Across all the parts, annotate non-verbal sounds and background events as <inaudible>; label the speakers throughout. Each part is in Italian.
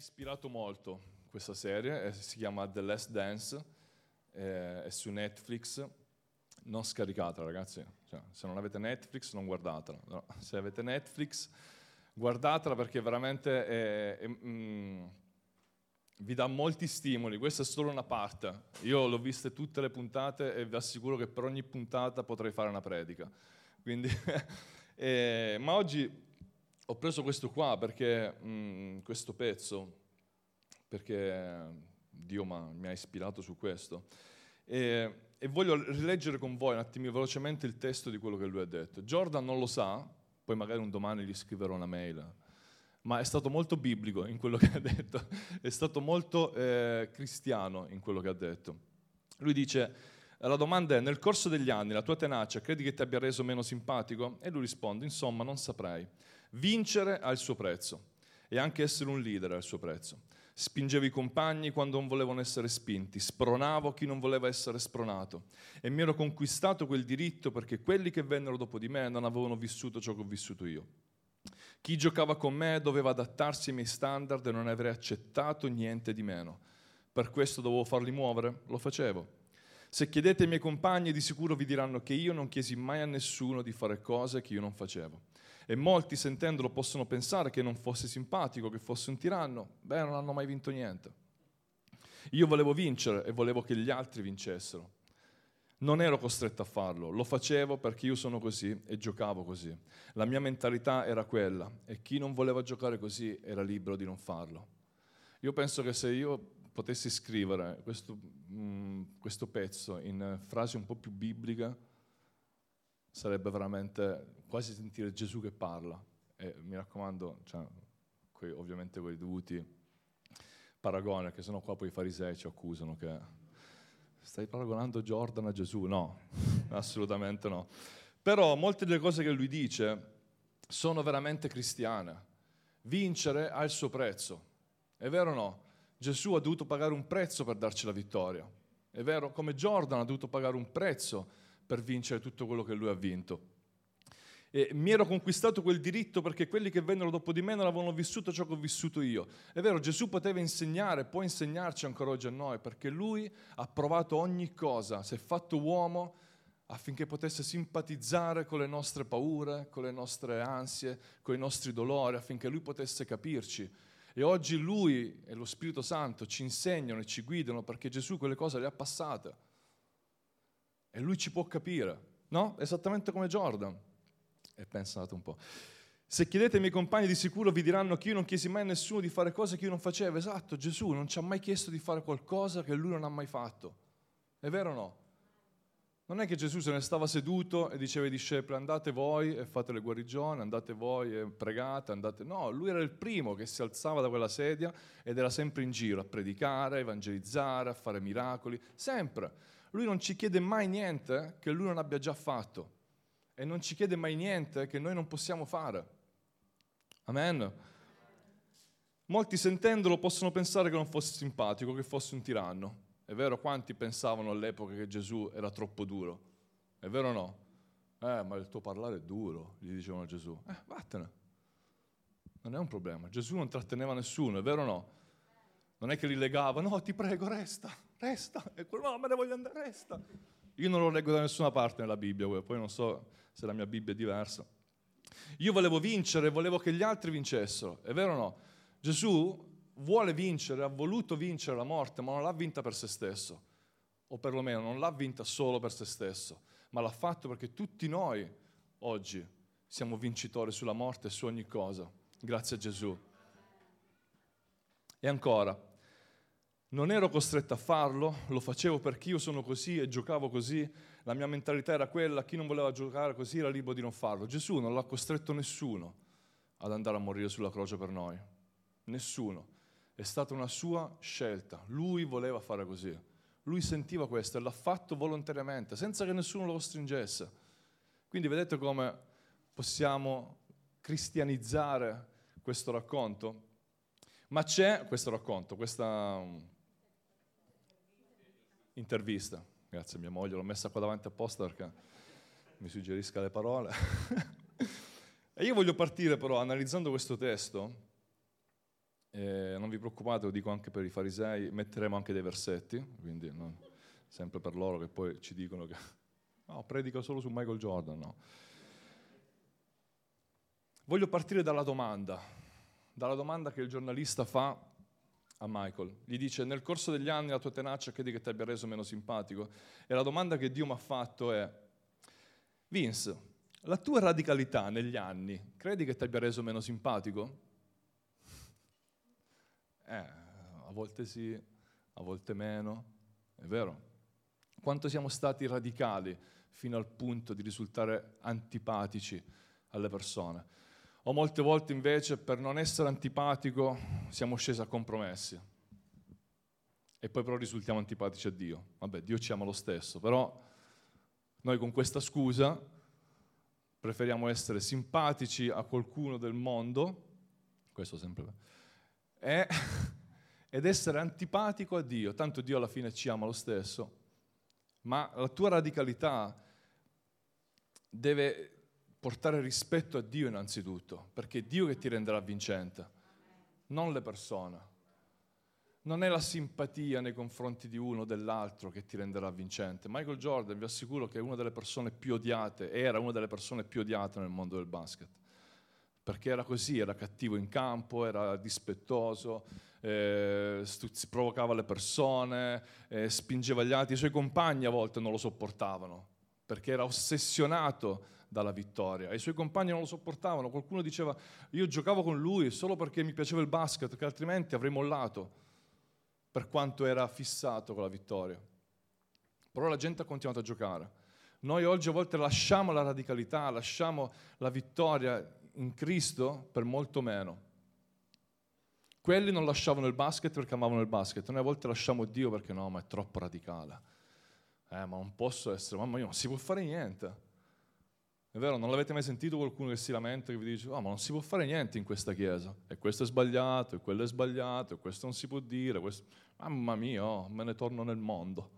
Speaker 1: ispirato molto questa serie, eh, si chiama The Last Dance, eh, è su Netflix, non scaricatela ragazzi, cioè, se non avete Netflix non guardatela, no. se avete Netflix guardatela perché veramente è, è, mm, vi dà molti stimoli, questa è solo una parte, io l'ho viste tutte le puntate e vi assicuro che per ogni puntata potrei fare una predica, Quindi, <laughs> eh, ma oggi ho preso questo qua perché mh, mm, questo pezzo, perché Dio mi ha ispirato su questo. E, e, voglio rileggere con voi un attimo velocemente il testo di quello che lui ha detto. Jordan non lo sa, poi magari un domani gli scriverò una mail, ma è stato molto biblico in quello <laughs> che ha detto, è stato molto eh, cristiano in quello che ha detto. Lui dice, la domanda è, nel corso degli anni la tua tenacia credi che ti abbia reso meno simpatico? E lui risponde, insomma, non saprei. Vincere ha il suo prezzo e anche essere un leader ha il suo prezzo. Spingevo i compagni quando non volevano essere spinti, spronavo chi non voleva essere spronato e mi ero conquistato quel diritto perché quelli che vennero dopo di me non avevano vissuto ciò che ho vissuto io. Chi giocava con me doveva adattarsi ai miei standard e non avrei accettato niente di meno. Per questo dovevo farli muovere? Lo facevo. Se chiedete ai miei compagni di sicuro vi diranno che io non chiesi mai a nessuno di fare cose che io non facevo. E molti sentendolo possono pensare che non fosse simpatico, che fosse un tiranno. Beh, non hanno mai vinto niente. Io volevo vincere e volevo che gli altri vincessero. Non ero costretto a farlo, lo facevo perché io sono così e giocavo così. La mia mentalità era quella e chi non voleva giocare così era libero di non farlo. Io penso che se io potessi scrivere questo, mh, mm, questo pezzo in frasi un po' più bibliche, sarebbe veramente quasi sentire Gesù che parla. E mi raccomando, cioè, quei, ovviamente con i dovuti paragoni, perché sennò qua poi i farisei ci accusano che stai paragonando Jordan a Gesù. No, <laughs> assolutamente no. Però molte delle cose che lui dice sono veramente cristiane. Vincere ha il suo prezzo. È vero o no? Gesù ha dovuto pagare un prezzo per darci la vittoria. È vero, come Jordan ha dovuto pagare un prezzo per vincere tutto quello che lui ha vinto. E mi ero conquistato quel diritto perché quelli che vennero dopo di me non avevano vissuto ciò che ho vissuto io. È vero, Gesù poteva insegnare, può insegnarci ancora oggi a noi, perché lui ha provato ogni cosa, si è fatto uomo affinché potesse simpatizzare con le nostre paure, con le nostre ansie, con i nostri dolori, affinché lui potesse capirci. E oggi lui e lo Spirito Santo ci insegnano e ci guidano perché Gesù quelle cose le ha passate. E lui ci può capire, no? Esattamente come Jordan. E pensate un po'. Se chiedete ai miei compagni di sicuro vi diranno che io non chiesi mai a nessuno di fare cose che io non facevo. Esatto, Gesù non ci ha mai chiesto di fare qualcosa che lui non ha mai fatto. È vero o no? Non è che Gesù se ne stava seduto e diceva ai discepoli andate voi e fate le guarigioni, andate voi e pregate, andate... No, lui era il primo che si alzava da quella sedia ed era sempre in giro a predicare, a evangelizzare, a fare miracoli, sempre. Lui non ci chiede mai niente che lui non abbia già fatto e non ci chiede mai niente che noi non possiamo fare. Amen. Molti sentendolo possono pensare che non fosse simpatico, che fosse un tiranno. È vero quanti pensavano all'epoca che Gesù era troppo duro? È vero o no? Eh, ma il tuo parlare è duro, gli dicevano a Gesù. Eh, vattene. Non è un problema. Gesù non tratteneva nessuno, è vero o no? Non è che li legava, no, ti prego, resta resta. E quello, no, me ne voglio andare, resta. Io non lo leggo da nessuna parte nella Bibbia, poi non so se la mia Bibbia è diversa. Io volevo vincere, volevo che gli altri vincessero, è vero o no? Gesù vuole vincere, ha voluto vincere la morte, ma non l'ha vinta per se stesso, o perlomeno non l'ha vinta solo per se stesso, ma l'ha fatto perché tutti noi oggi siamo vincitori sulla morte e su ogni cosa, grazie a Gesù. E ancora, non ero costretto a farlo, lo facevo perché io sono così e giocavo così, la mia mentalità era quella, chi non voleva giocare così era libero di non farlo. Gesù non l'ha costretto nessuno ad andare a morire sulla croce per noi, nessuno. È stata una sua scelta, lui voleva fare così, lui sentiva questo e l'ha fatto volontariamente, senza che nessuno lo costringesse. Quindi vedete come possiamo cristianizzare questo racconto? Ma c'è questo racconto, questa intervista. Grazie a mia moglie, l'ho messa qua davanti apposta perché mi suggerisca le parole. <laughs> e io voglio partire però analizzando questo testo E non vi preoccupate, lo dico anche per i farisei, metteremo anche dei versetti, quindi non, sempre per loro che poi ci dicono che <laughs> no, predica solo su Michael Jordan, no. Voglio partire dalla domanda, dalla domanda che il giornalista fa a Michael. Gli dice, nel corso degli anni la tua tenacia credi che ti abbia reso meno simpatico? E la domanda che Dio mi ha fatto è, Vince, la tua radicalità negli anni credi che ti abbia reso meno simpatico? Eh, a volte sì, a volte meno, è vero. Quanto siamo stati radicali fino al punto di risultare antipatici alle persone? O molte volte invece per non essere antipatico siamo scesi a compromessi. E poi però risultiamo antipatici a Dio. Vabbè, Dio ci ama lo stesso, però noi con questa scusa preferiamo essere simpatici a qualcuno del mondo, questo sempre, e, <laughs> ed essere antipatico a Dio. Tanto Dio alla fine ci ama lo stesso, ma la tua radicalità deve portare rispetto a Dio innanzitutto, perché è Dio che ti renderà vincente, non le persone. Non è la simpatia nei confronti di uno o dell'altro che ti renderà vincente. Michael Jordan, vi assicuro che è una delle persone più odiate, era una delle persone più odiate nel mondo del basket. Perché era così, era cattivo in campo, era dispettoso, eh, stuzzi, provocava le persone, eh, spingeva gli altri. I suoi compagni a volte non lo sopportavano, perché era ossessionato dalla vittoria. I suoi compagni non lo sopportavano. Qualcuno diceva, io giocavo con lui solo perché mi piaceva il basket, che altrimenti avrei mollato, per quanto era fissato con la vittoria. Però la gente ha continuato a giocare. Noi oggi a volte lasciamo la radicalità, lasciamo la vittoria in Cristo per molto meno. Quelli non lasciavano il basket perché amavano il basket, noi a volte lasciamo Dio perché no, ma è troppo radicale. Eh, ma non posso essere, mamma mia, non si può fare niente. È vero, non l'avete mai sentito qualcuno che si lamenta, che vi dice, oh, ma non si può fare niente in questa chiesa, e questo è sbagliato, e quello è sbagliato, e questo non si può dire, questo... mamma mia, oh, me ne torno nel mondo.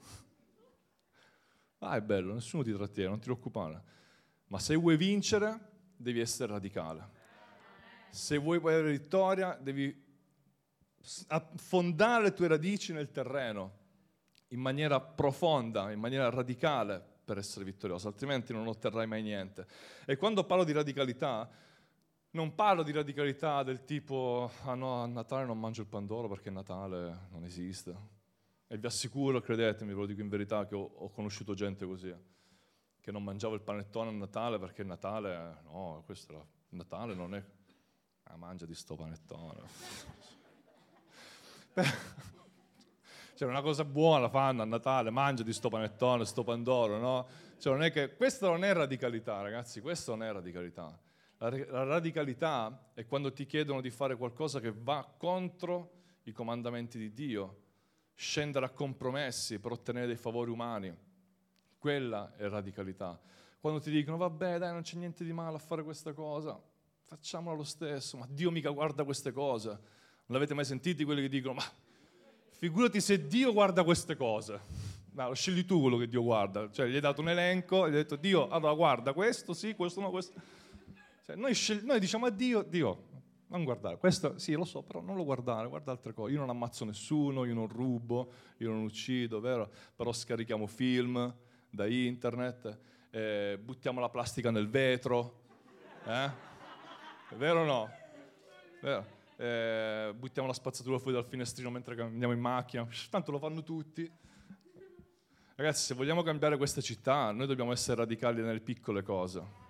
Speaker 1: <laughs> ah, è bello, nessuno ti trattiene, non ti preoccupare. Ma se vuoi vincere, devi essere radicale. Se vuoi avere vittoria, devi affondare le tue radici nel terreno in maniera profonda, in maniera radicale, per essere vittorioso, altrimenti non otterrai mai niente. E quando parlo di radicalità, non parlo di radicalità del tipo, ah no, a Natale non mangio il pandoro perché Natale non esiste. E vi assicuro, credetemi, ve lo dico in verità, che ho, ho conosciuto gente così, che non mangiava il panettone a Natale perché Natale, no, questo era, Natale non è, ah, mangia di sto panettone. <laughs> Cioè, una cosa buona fanno a Natale, mangia di sto panettone, sto pandoro, no? Cioè, non è che, questa non è radicalità, ragazzi, questa non è radicalità. La, la radicalità è quando ti chiedono di fare qualcosa che va contro i comandamenti di Dio, scendere a compromessi per ottenere dei favori umani. Quella è radicalità. Quando ti dicono, vabbè, dai, non c'è niente di male a fare questa cosa, facciamola lo stesso, ma Dio mica guarda queste cose. Non l'avete mai sentiti quelli che dicono, ma Figurati se Dio guarda queste cose. No, scegli tu quello che Dio guarda. Cioè, gli hai dato un elenco, gli hai detto, Dio, allora guarda questo, sì, questo no, questo. Cioè, noi, scegli- noi diciamo a Dio, Dio, non guardare, questo sì, lo so, però non lo guardare, guarda altre cose. Io non ammazzo nessuno, io non rubo, io non uccido, vero? Però scarichiamo film da internet, eh, buttiamo la plastica nel vetro. Eh? È vero o no? Vero? eh, buttiamo la spazzatura fuori dal finestrino mentre andiamo in macchina, tanto lo fanno tutti. Ragazzi, se vogliamo cambiare questa città, noi dobbiamo essere radicali nelle piccole cose.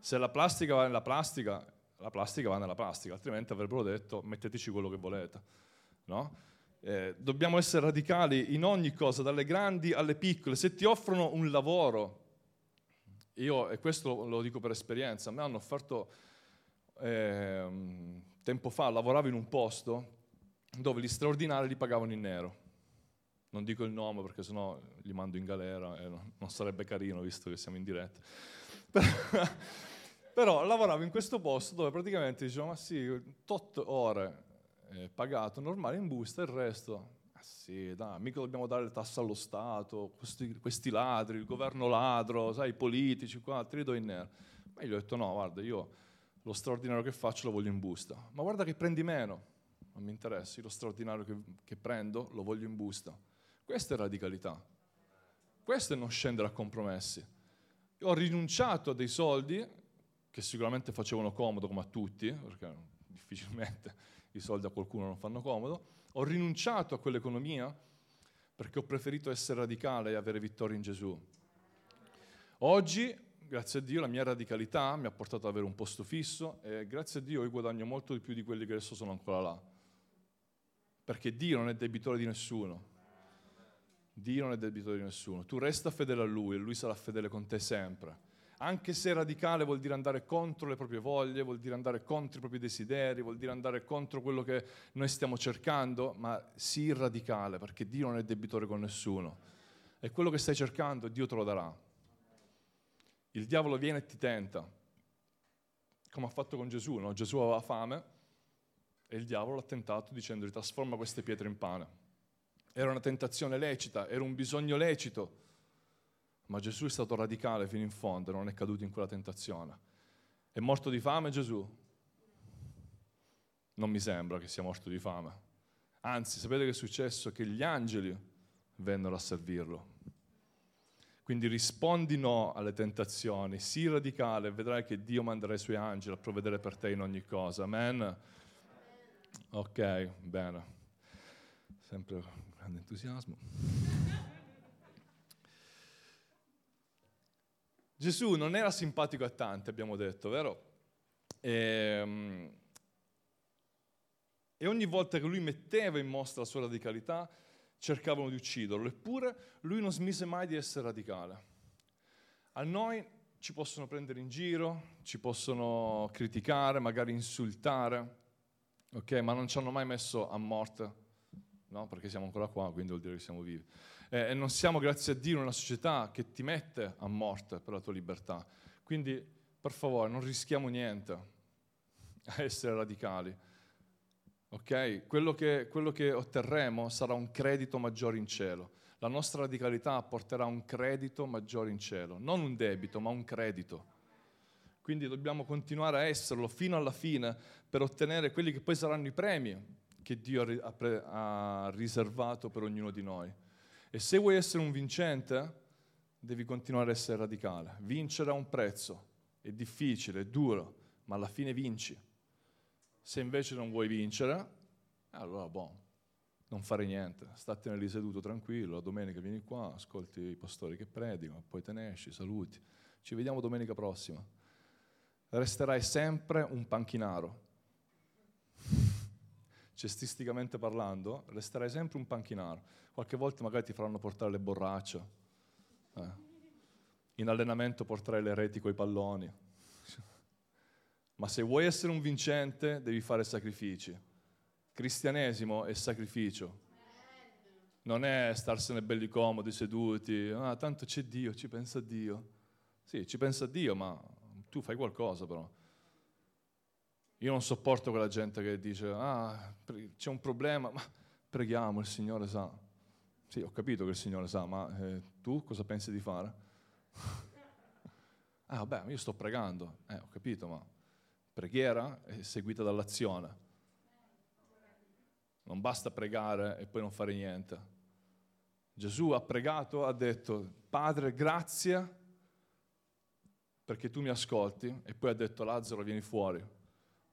Speaker 1: Se la plastica va nella plastica, la plastica va nella plastica, altrimenti avrebbero detto metteteci quello che volete. No? Eh, dobbiamo essere radicali in ogni cosa, dalle grandi alle piccole. Se ti offrono un lavoro, io, e questo lo dico per esperienza, a me hanno offerto eh, tempo fa lavoravo in un posto dove gli straordinari li pagavano in nero. Non dico il nome perché sennò li mando in galera e non sarebbe carino visto che siamo in diretta. <laughs> Però lavoravo in questo posto dove praticamente dicevo, ma sì, tot ore eh, pagato normale in busta, il resto, ah sì, dai, mica dobbiamo dare le tasse allo Stato, questi, questi ladri, il governo ladro, sai, i politici, qua, te li do in nero. Ma gli ho detto, no, guarda, io lo straordinario che faccio lo voglio in busta. Ma guarda che prendi meno. non mi interessa, io lo straordinario che, che prendo lo voglio in busta. Questa è radicalità. Questo è non scendere a compromessi. Io ho rinunciato a dei soldi che sicuramente facevano comodo come a tutti, perché difficilmente i soldi a qualcuno non fanno comodo, ho rinunciato a quell'economia perché ho preferito essere radicale e avere vittoria in Gesù. Oggi, grazie a Dio, la mia radicalità mi ha portato ad avere un posto fisso e grazie a Dio io guadagno molto di più di quelli che adesso sono ancora là. Perché Dio non è debitore di nessuno. Dio non è debitore di nessuno. Tu resta fedele a Lui e Lui sarà fedele con te sempre anche se radicale vuol dire andare contro le proprie voglie, vuol dire andare contro i propri desideri, vuol dire andare contro quello che noi stiamo cercando, ma sii radicale perché Dio non è debitore con nessuno. E quello che stai cercando Dio te lo darà. Il diavolo viene e ti tenta, come ha fatto con Gesù, no? Gesù aveva fame e il diavolo l'ha tentato dicendogli trasforma queste pietre in pane. Era una tentazione lecita, era un bisogno lecito ma Gesù è stato radicale fino in fondo, non è caduto in quella tentazione. È morto di fame Gesù? Non mi sembra che sia morto di fame. Anzi, sapete che è successo? Che gli angeli vennero a servirlo. Quindi rispondi no alle tentazioni, sii radicale e vedrai che Dio manderà i suoi angeli a provvedere per te in ogni cosa. Amen? Ok, bene. Sempre grande entusiasmo. Gesù non era simpatico a tanti, abbiamo detto, vero? E, ehm, e, ogni volta che lui metteva in mostra la sua radicalità, cercavano di ucciderlo, eppure lui non smise mai di essere radicale. A noi ci possono prendere in giro, ci possono criticare, magari insultare, ok? Ma non ci hanno mai messo a morte, no? Perché siamo ancora qua, quindi vuol dire che siamo vivi eh, e non siamo, grazie a Dio, in una società che ti mette a morte per la tua libertà. Quindi, per favore, non rischiamo niente a essere radicali. Ok? Quello che, quello che otterremo sarà un credito maggiore in cielo. La nostra radicalità porterà un credito maggiore in cielo, non un debito, ma un credito. Quindi dobbiamo continuare a esserlo fino alla fine per ottenere quelli che poi saranno i premi che Dio ha riservato per ognuno di noi. E se vuoi essere un vincente, devi continuare a essere radicale. Vincere ha un prezzo, è difficile, è duro, ma alla fine vinci. Se invece non vuoi vincere, allora boh, non fare niente, statene lì seduto tranquillo, la domenica vieni qua, ascolti i pastori che predicano, poi te ne esci, saluti. Ci vediamo domenica prossima. Resterai sempre un panchinaro. Cestisticamente parlando, resterai sempre un panchinaro qualche volta magari ti faranno portare le borracce, eh. in allenamento porterai le reti con i palloni. Ma se vuoi essere un vincente devi fare sacrifici. Cristianesimo è sacrificio. Non è starsene belli comodi, seduti, ah, tanto c'è Dio, ci pensa Dio. Sì, ci pensa Dio, ma tu fai qualcosa però. Io non sopporto quella gente che dice, ah, c'è un problema, ma preghiamo, il Signore sa. Sì, ho capito che il Signore sa, ma eh, tu cosa pensi di fare? ah, <laughs> vabbè, io sto pregando. Eh, ho capito, ma preghiera è seguita dall'azione. Non basta pregare e poi non fare niente. Gesù ha pregato, ha detto, Padre, grazie perché tu mi ascolti, e poi ha detto, Lazzaro, vieni fuori.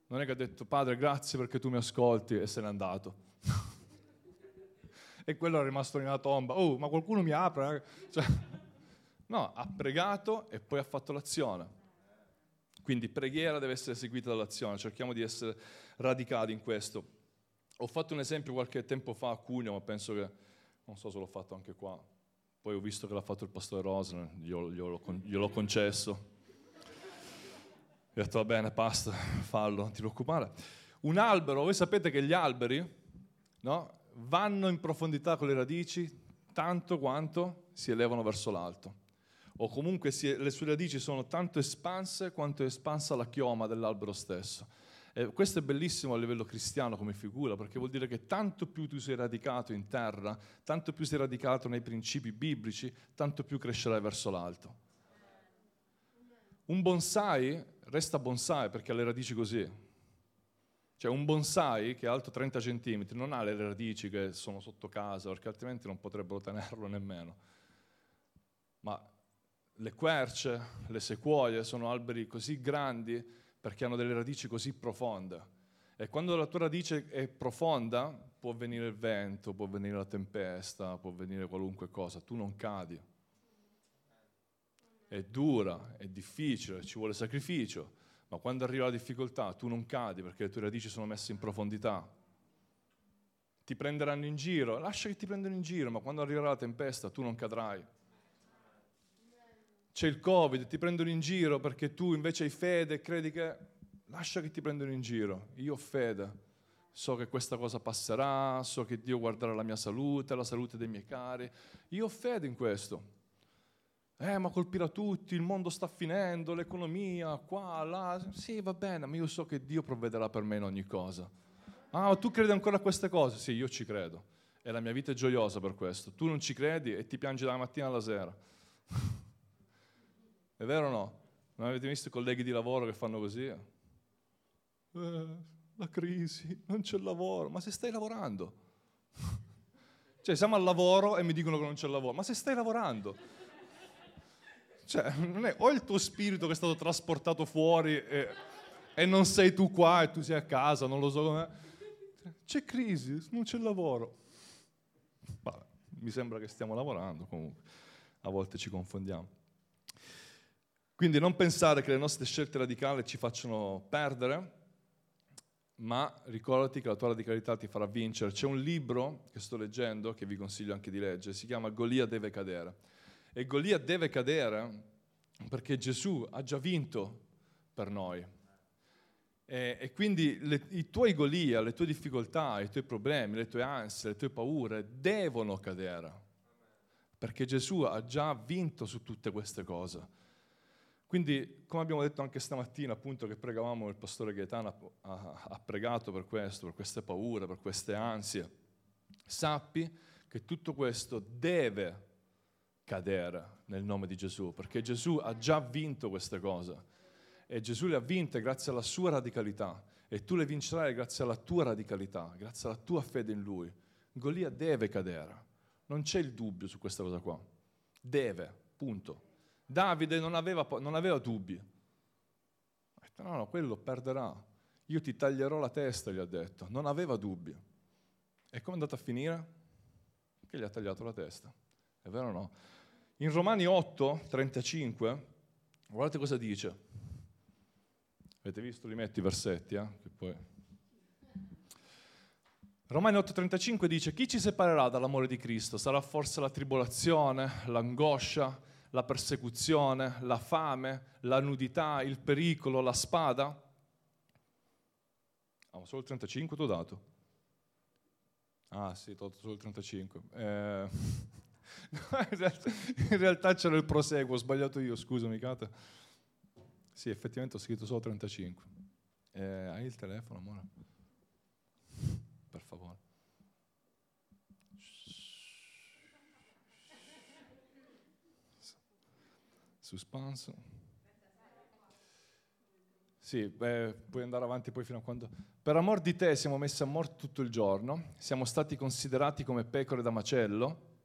Speaker 1: Non è che ha detto, Padre, grazie perché tu mi ascolti e se n'è andato <laughs> e quello è rimasto nella tomba. Oh, ma qualcuno mi apre? Eh? Cioè, <laughs> no, ha pregato e poi ha fatto l'azione. Quindi preghiera deve essere seguita dall'azione, cerchiamo di essere radicati in questo. Ho fatto un esempio qualche tempo fa a Cuneo, ma penso che, non so se l'ho fatto anche qua, poi ho visto che l'ha fatto il pastore Rosner, glielo, glielo, gliel'ho concesso. Ho detto va bene, basta, fallo, non ti preoccupare. Un albero, voi sapete che gli alberi, no? vanno in profondità con le radici tanto quanto si elevano verso l'alto. O comunque le sue radici sono tanto espanse quanto è espansa la chioma dell'albero stesso. E questo è bellissimo a livello cristiano come figura, perché vuol dire che tanto più tu sei radicato in terra, tanto più sei radicato nei principi biblici, tanto più crescerai verso l'alto. Un bonsai resta bonsai perché ha le radici così. Cioè un bonsai che è alto 30 cm non ha le radici che sono sotto casa, perché altrimenti non potrebbero tenerlo nemmeno. Ma le querce, le sequoie sono alberi così grandi perché hanno delle radici così profonde. E quando la tua radice è profonda, può venire il vento, può venire la tempesta, può venire qualunque cosa, tu non cadi. È dura, è difficile, ci vuole sacrificio, ma quando arriva la difficoltà tu non cadi perché le tue radici sono messe in profondità. Ti prenderanno in giro, lascia che ti prendano in giro, ma quando arriverà la tempesta tu non cadrai. C'è il Covid, ti prendono in giro perché tu invece hai fede e credi che lascia che ti prendano in giro. Io ho fede, so che questa cosa passerà, so che Dio guarderà la mia salute, la salute dei miei cari. Io ho fede in questo. Eh, ma colpirà tutti, il mondo sta finendo, l'economia, qua, là. Sì, va bene, ma io so che Dio provvederà per me in ogni cosa. Ah, tu credi ancora a queste cose? Sì, io ci credo. E la mia vita è gioiosa per questo. Tu non ci credi e ti piangi dalla mattina alla sera. <laughs> è vero o no? Non avete visto i colleghi di lavoro che fanno così? Eh, la crisi, non c'è lavoro. Ma se stai lavorando? <laughs> cioè, siamo al lavoro e mi dicono che non c'è lavoro. Ma se stai lavorando? Cioè, non è o il tuo spirito che è stato trasportato fuori e, e non sei tu qua e tu sei a casa, non lo so com'è. C'è crisi, non c'è lavoro. Vabbè, mi sembra che stiamo lavorando comunque, a volte ci confondiamo. Quindi non pensare che le nostre scelte radicali ci facciano perdere, ma ricordati che la tua radicalità ti farà vincere. C'è un libro che sto leggendo, che vi consiglio anche di leggere, si chiama Golia deve cadere e Golia deve cadere perché Gesù ha già vinto per noi. E, e quindi le, i tuoi Golia, le tue difficoltà, i tuoi problemi, le tue ansie, le tue paure devono cadere. Perché Gesù ha già vinto su tutte queste cose. Quindi, come abbiamo detto anche stamattina, appunto, che pregavamo, il pastore Gaetano ha, ha, ha pregato per questo, per queste paure, per queste ansie. Sappi che tutto questo deve cadere nel nome di Gesù, perché Gesù ha già vinto queste cose e Gesù le ha vinte grazie alla sua radicalità e tu le vincerai grazie alla tua radicalità, grazie alla tua fede in Lui. Golia deve cadere, non c'è il dubbio su questa cosa qua, deve, punto. Davide non aveva, non aveva dubbi, ha detto no, no, quello perderà, io ti taglierò la testa, gli ha detto, non aveva dubbi. E come è andato a finire? Che gli ha tagliato la testa, è vero o no? In Romani 8, 35, guardate cosa dice. Avete visto? Li metto i versetti, eh? poi... Romani 8:35 dice, chi ci separerà dall'amore di Cristo? Sarà forse la tribolazione, l'angoscia, la persecuzione, la fame, la nudità, il pericolo, la spada? Ah, solo il 35 ti ho dato? Ah sì, ti ho dato solo il 35. Eh... in, realtà, c'era il proseguo, ho sbagliato io, scusami Cata. Sì, effettivamente ho scritto solo 35. Eh, hai il telefono, amore? Per favore. Suspenso. Sì, beh, puoi andare avanti poi fino a quando... Per amor di te siamo messi a morte tutto il giorno, siamo stati considerati come pecore da macello,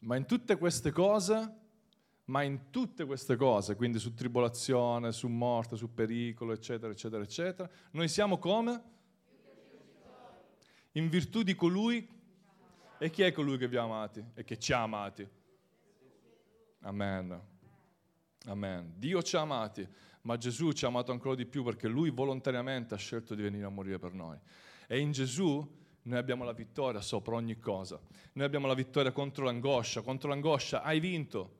Speaker 1: ma in tutte queste cose, ma in tutte queste cose, quindi su tribolazione, su morte, su pericolo, eccetera, eccetera, eccetera, noi siamo come? In virtù di colui, e chi è colui che vi ha amati e che ci ha amati? Amen. Amen. Dio ci ha amati, ma Gesù ci ha amato ancora di più perché Lui volontariamente ha scelto di venire a morire per noi. E in Gesù noi abbiamo la vittoria sopra ogni cosa. Noi abbiamo la vittoria contro l'angoscia. Contro l'angoscia hai vinto.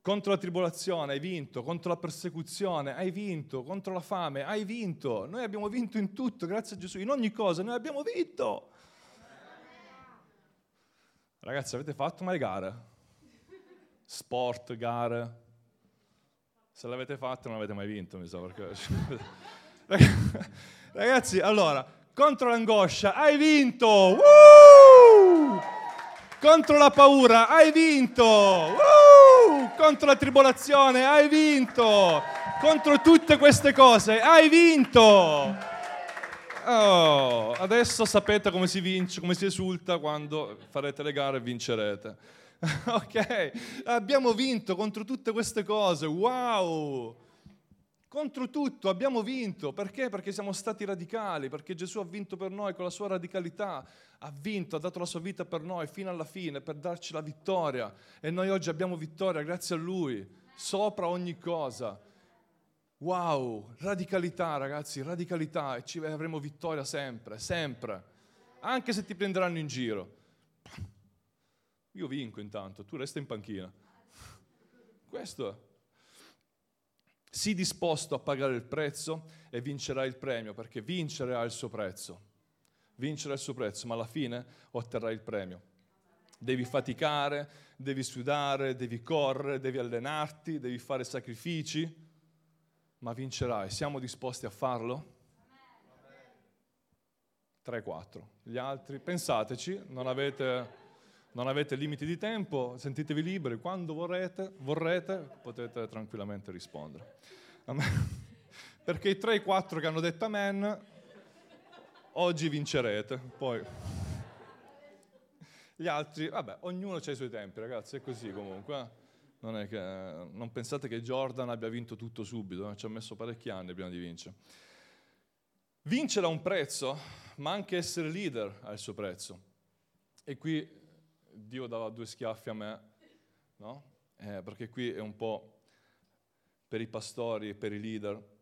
Speaker 1: Contro la tribolazione hai vinto. Contro la persecuzione hai vinto. Contro la fame hai vinto. Noi abbiamo vinto in tutto, grazie a Gesù. In ogni cosa noi abbiamo vinto. Ragazzi, avete fatto mai gare? Sport, gare? Se l'avete fatto non avete mai vinto, mi sa, perché... <laughs> Ragazzi, allora, contro l'angoscia, hai vinto! Woo! Contro la paura, hai vinto! Woo! contro la tribolazione, hai vinto, contro tutte queste cose, hai vinto. Oh, adesso sapete come si vince, come si esulta quando farete le gare e vincerete. <laughs> ok, abbiamo vinto contro tutte queste cose, wow! Contro tutto abbiamo vinto, perché? Perché siamo stati radicali, perché Gesù ha vinto per noi con la sua radicalità, ha vinto, ha dato la sua vita per noi fino alla fine, per darci la vittoria. E noi oggi abbiamo vittoria grazie a Lui, sopra ogni cosa. Wow, radicalità ragazzi, radicalità e ci avremo vittoria sempre, sempre. Anche se ti prenderanno in giro. Io vinco intanto, tu resta in panchina. Questo è. Sii disposto a pagare il prezzo e vincerai il premio, perché vincere ha il suo prezzo. Vincere ha il suo prezzo, ma alla fine otterrai il premio. Devi faticare, devi sudare, devi correre, devi allenarti, devi fare sacrifici, ma vincerai. Siamo disposti a farlo? 3-4. Gli altri, pensateci, non avete non avete limiti di tempo, sentitevi liberi, quando vorrete, vorrete potete tranquillamente rispondere. <laughs> Perché i 3 e 4 che hanno detto amen, oggi vincerete. Poi gli altri, vabbè, ognuno ha i suoi tempi, ragazzi, è così comunque. Eh. Non, è che, non pensate che Jordan abbia vinto tutto subito, eh? ci ha messo parecchi anni prima di vincere. Vincere ha un prezzo, ma anche essere leader ha il suo prezzo. E qui Dio dava due schiaffi a me, no? Eh, perché qui è un po' per i pastori e per i leader.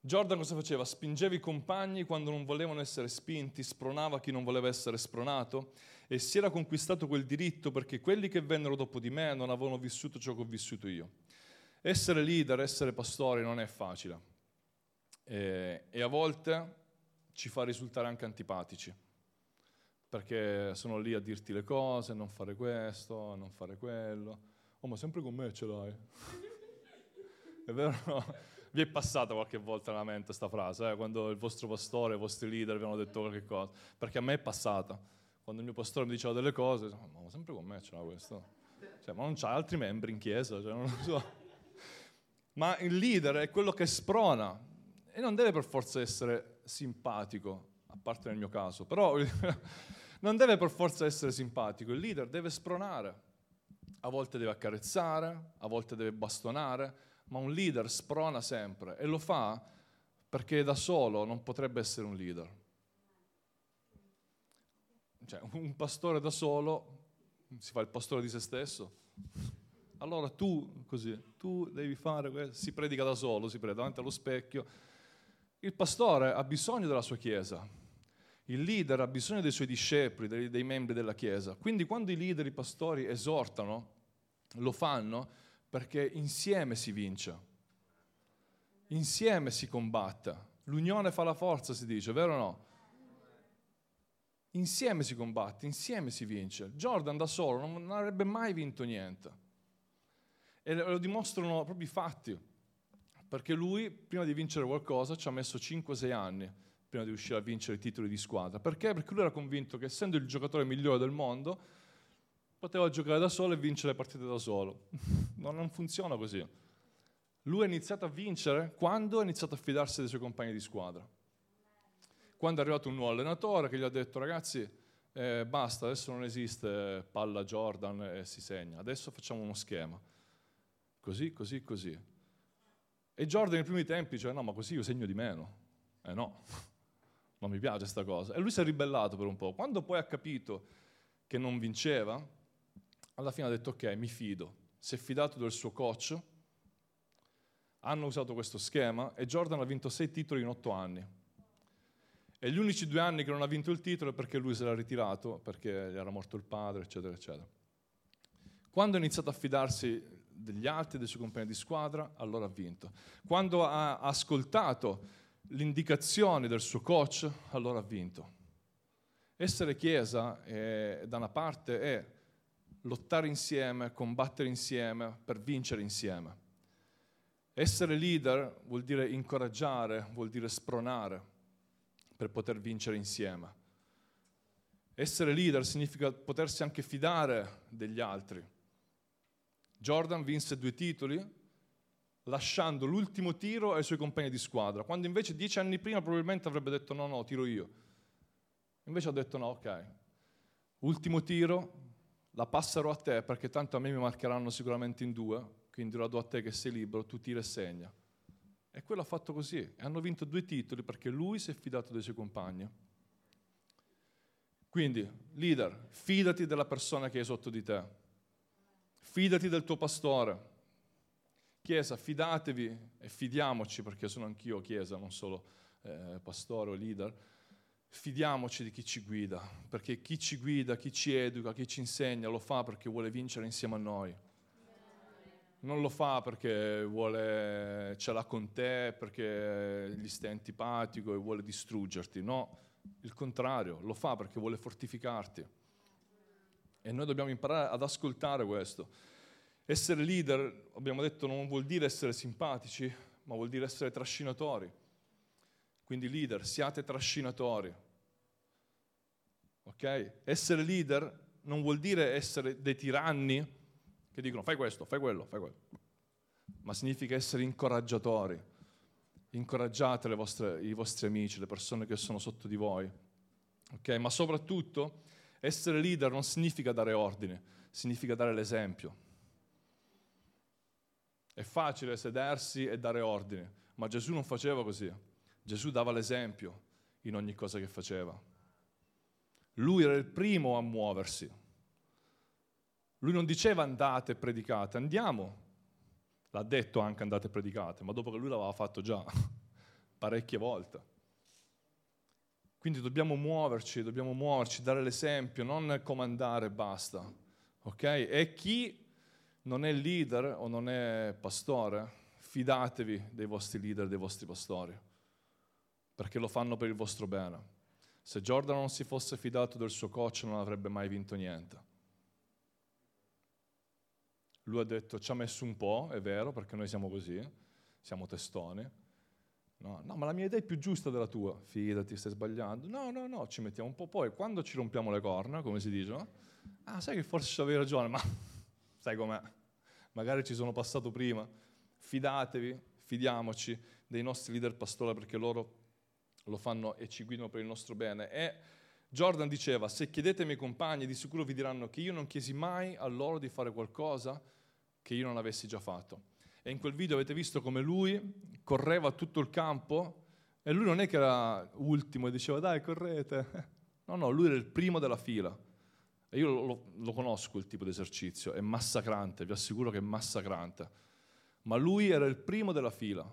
Speaker 1: Jordan cosa faceva? Spingeva i compagni quando non volevano essere spinti, spronava chi non voleva essere spronato e si era conquistato quel diritto perché quelli che vennero dopo di me non avevano vissuto ciò che ho vissuto io. Essere leader, essere pastori non è facile e, e a volte ci fa risultare anche antipatici perché sono lì a dirti le cose, non fare questo, non fare quello. Oh, ma sempre con me ce l'hai. è vero? No? Vi è passata qualche volta nella mente questa frase, eh? quando il vostro pastore, i vostri leader vi hanno detto qualche cosa, perché a me è passata. Quando il mio pastore mi diceva delle cose, oh, ma sempre con me ce l'ha questo. Cioè, ma non c'ha altri membri in chiesa, cioè, non lo so. Ma il leader è quello che sprona e non deve per forza essere simpatico, a parte nel mio caso, però non deve per forza essere simpatico, il leader deve spronare, a volte deve accarezzare, a volte deve bastonare, ma un leader sprona sempre e lo fa perché da solo non potrebbe essere un leader. Cioè, un pastore da solo si fa il pastore di se stesso. Allora tu, così, tu devi fare questo, si predica da solo, si predica davanti allo specchio. Il pastore ha bisogno della sua chiesa, il leader ha bisogno dei suoi discepoli, dei, dei membri della Chiesa. Quindi quando i leader, i pastori esortano, lo fanno perché insieme si vince, insieme si combatte. L'unione fa la forza, si dice, vero o no? Insieme si combatte, insieme si vince. Jordan da solo non, non avrebbe mai vinto niente. E lo dimostrano proprio i fatti. Perché lui, prima di vincere qualcosa, ci ha messo 5-6 anni prima di riuscire a vincere i titoli di squadra. Perché? Perché lui era convinto che essendo il giocatore migliore del mondo, poteva giocare da solo e vincere le partite da solo. <laughs> no, non funziona così. Lui ha iniziato a vincere quando ha iniziato a fidarsi dei suoi compagni di squadra. Quando è arrivato un nuovo allenatore che gli ha detto ragazzi eh, basta, adesso non esiste palla Jordan e si segna, adesso facciamo uno schema. Così, così, così. E Jordan nei primi tempi diceva no ma così io segno di meno. Eh no, non mi piace questa cosa. E lui si è ribellato per un po'. Quando poi ha capito che non vinceva, alla fine ha detto ok, mi fido. Si è fidato del suo coach, hanno usato questo schema e Jordan ha vinto sei titoli in otto anni. E gli unici due anni che non ha vinto il titolo è perché lui si era ritirato, perché gli era morto il padre, eccetera, eccetera. Quando ha iniziato a fidarsi degli altri, dei suoi compagni di squadra, allora ha vinto. Quando ha ascoltato l'indicazione del suo coach, allora ha vinto. Essere chiesa è, da una parte è lottare insieme, combattere insieme per vincere insieme. Essere leader vuol dire incoraggiare, vuol dire spronare per poter vincere insieme. Essere leader significa potersi anche fidare degli altri, Jordan vinse due titoli lasciando l'ultimo tiro ai suoi compagni di squadra, quando invece dieci anni prima probabilmente avrebbe detto no, no, tiro io. Invece ha detto no, ok, ultimo tiro, la passerò a te perché tanto a me mi marcheranno sicuramente in due, quindi la do a te che sei libero, tu tira e segna. E quello ha fatto così, e hanno vinto due titoli perché lui si è fidato dei suoi compagni. Quindi, leader, fidati della persona che hai sotto di te, fidati del tuo pastore. Chiesa, fidatevi e fidiamoci, perché sono anch'io chiesa, non solo eh, pastore o leader, fidiamoci di chi ci guida, perché chi ci guida, chi ci educa, chi ci insegna, lo fa perché vuole vincere insieme a noi. Non lo fa perché vuole, ce l'ha con te, perché gli stai antipatico e vuole distruggerti, no il contrario, lo fa perché vuole fortificarti. E noi dobbiamo imparare ad ascoltare questo. Essere leader, abbiamo detto, non vuol dire essere simpatici, ma vuol dire essere trascinatori. Quindi leader, siate trascinatori. Ok? Essere leader non vuol dire essere dei tiranni che dicono fai questo, fai quello, fai quello. Ma significa essere incoraggiatori incoraggiate vostre, i vostri amici, le persone che sono sotto di voi. Okay? Ma soprattutto essere leader non significa dare ordine, significa dare l'esempio. È facile sedersi e dare ordine, ma Gesù non faceva così. Gesù dava l'esempio in ogni cosa che faceva. Lui era il primo a muoversi. Lui non diceva andate e predicate, andiamo, L'ha detto anche andate e predicate, ma dopo che lui l'aveva fatto già <laughs> parecchie volte. Quindi dobbiamo muoverci, dobbiamo muoverci, dare l'esempio, non comandare e basta. Ok? E chi non è leader o non è pastore, fidatevi dei vostri leader, dei vostri pastori, perché lo fanno per il vostro bene. Se Jordan non si fosse fidato del suo coach non avrebbe mai vinto niente. Lui ha detto ci ha messo un po', è vero, perché noi siamo così, siamo testoni. No, no, ma la mia idea è più giusta della tua. Fidati, stai sbagliando. No, no, no, ci mettiamo un po'. Poi quando ci rompiamo le corna, come si dice, no? ah, sai che forse avevi ragione, ma <laughs> sai com'è? Magari ci sono passato prima. Fidatevi, fidiamoci dei nostri leader pastori perché loro lo fanno e ci guidano per il nostro bene. E Jordan diceva, se chiedete ai miei compagni, di sicuro vi diranno che io non chiesi mai a loro di fare qualcosa che io non avessi già fatto. E in quel video avete visto come lui correva tutto il campo e lui non è che era ultimo e diceva dai correte. <laughs> No, no, lui era il primo della fila. Io lo, lo conosco quel tipo di esercizio, è massacrante, vi assicuro che è massacrante. Ma lui era il primo della fila.